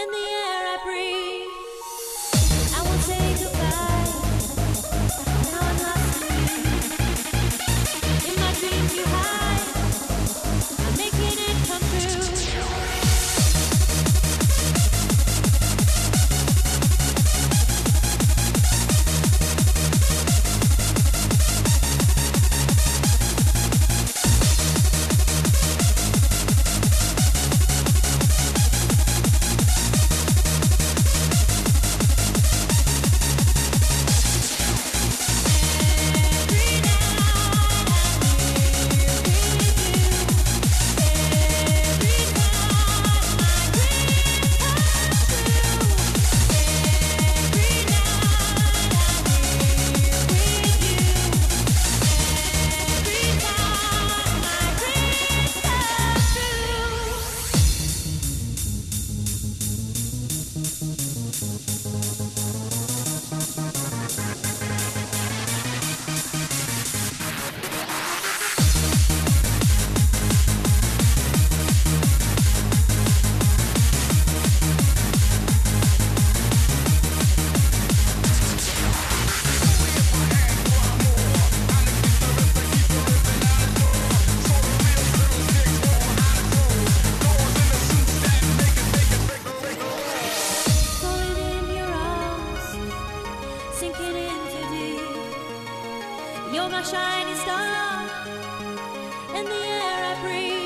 and the Only if the air I more.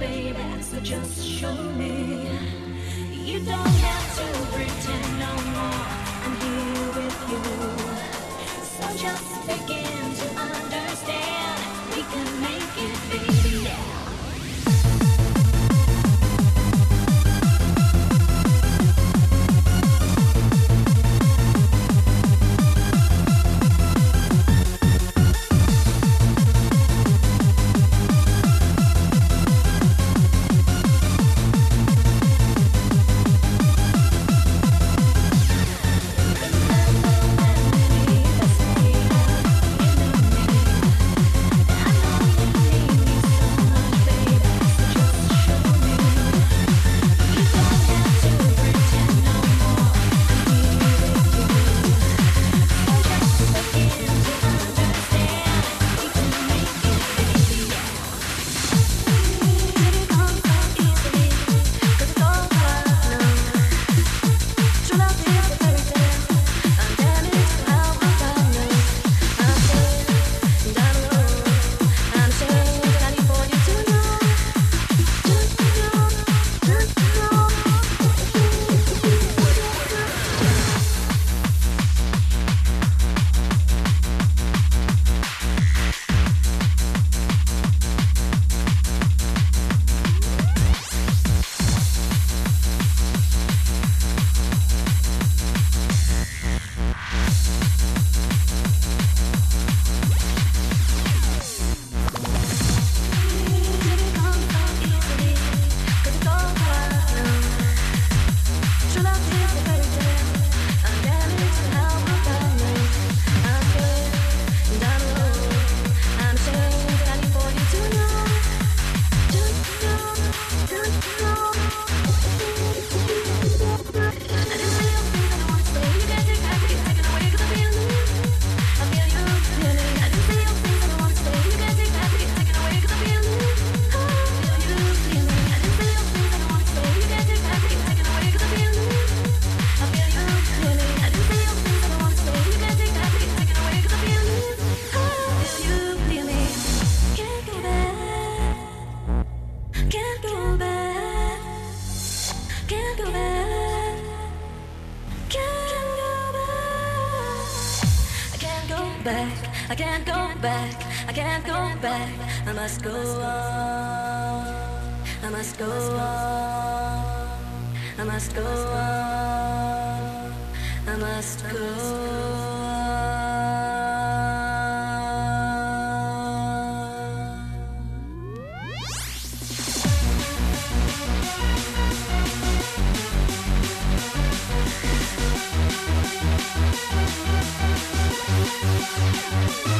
In back. I must go on. I must go on. I must go on. I must go on. We'll.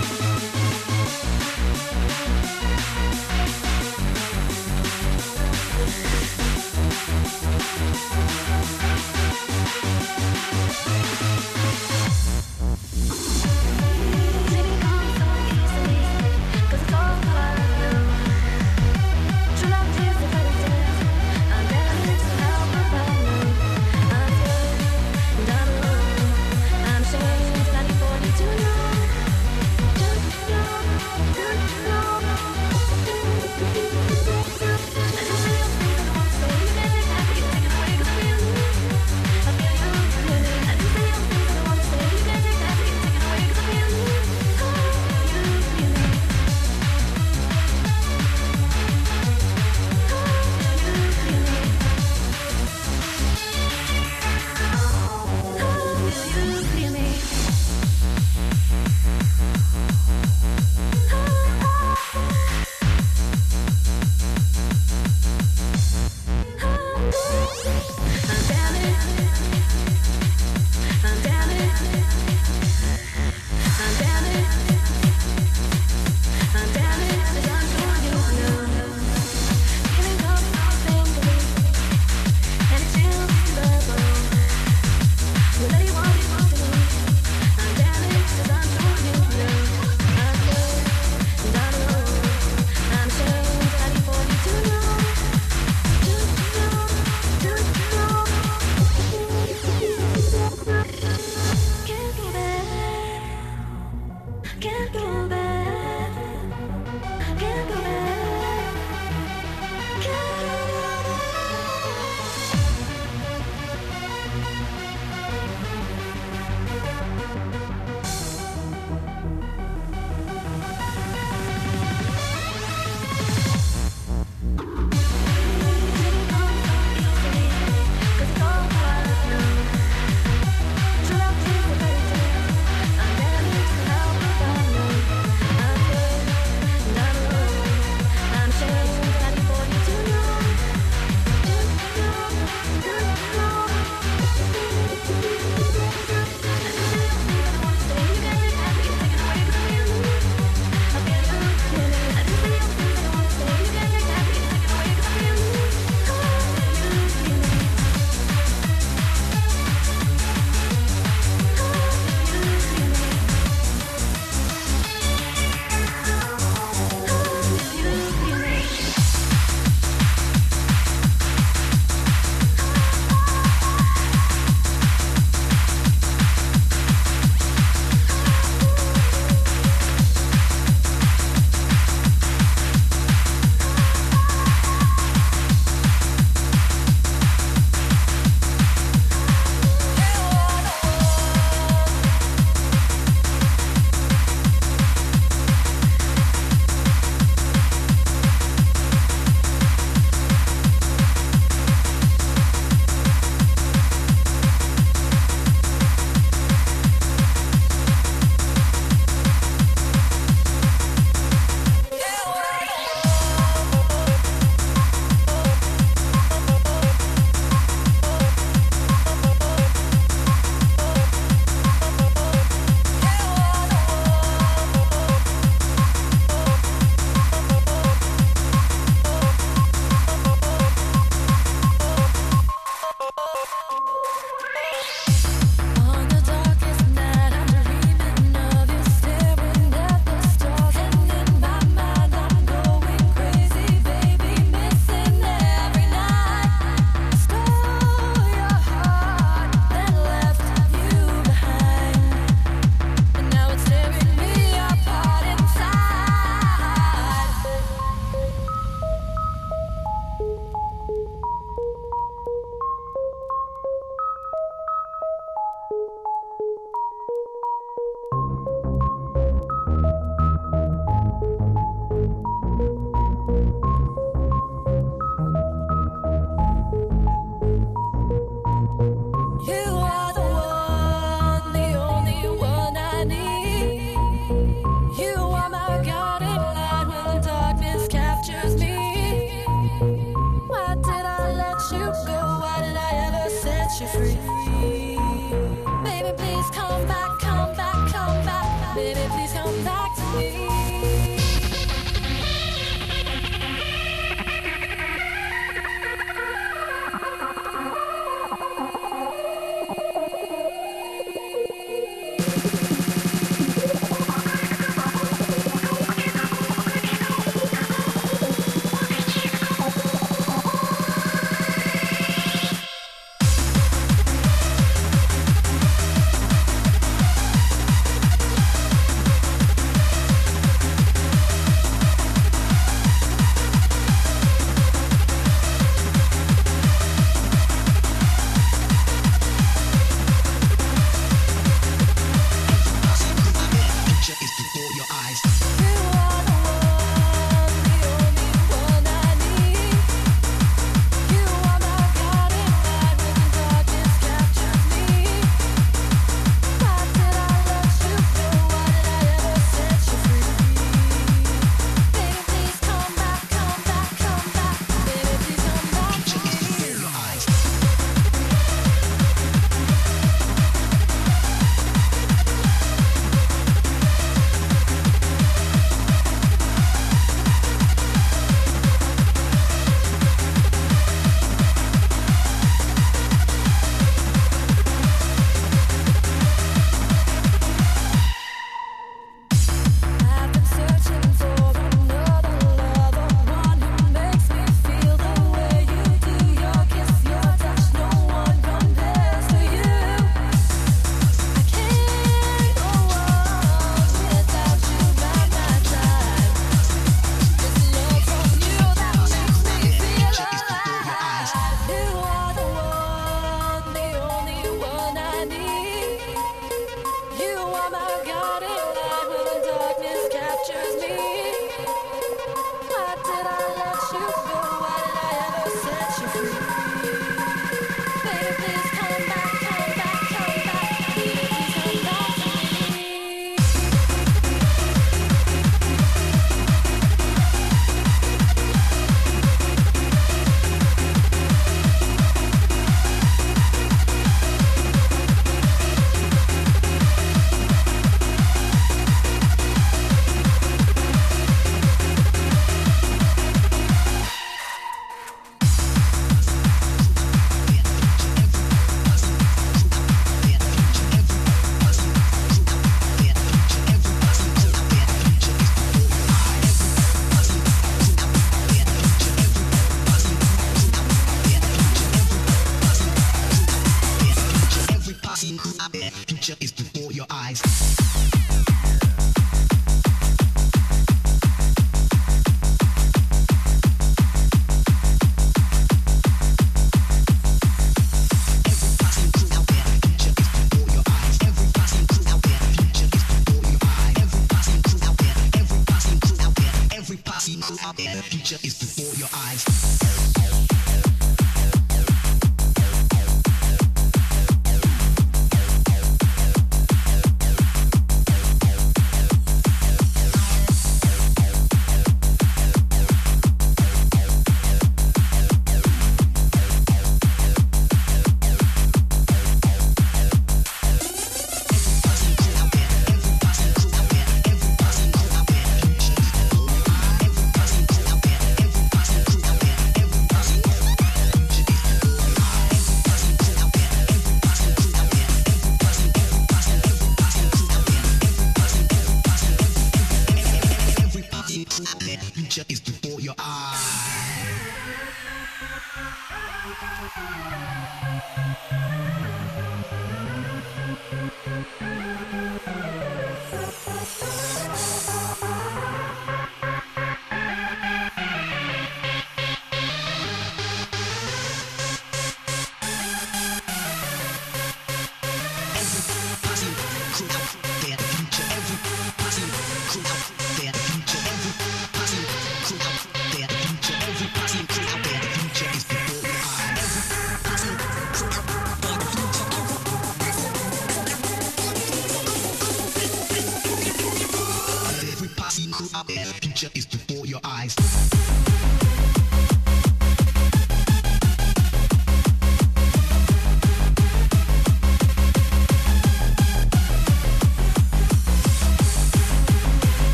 Future is before your eyes.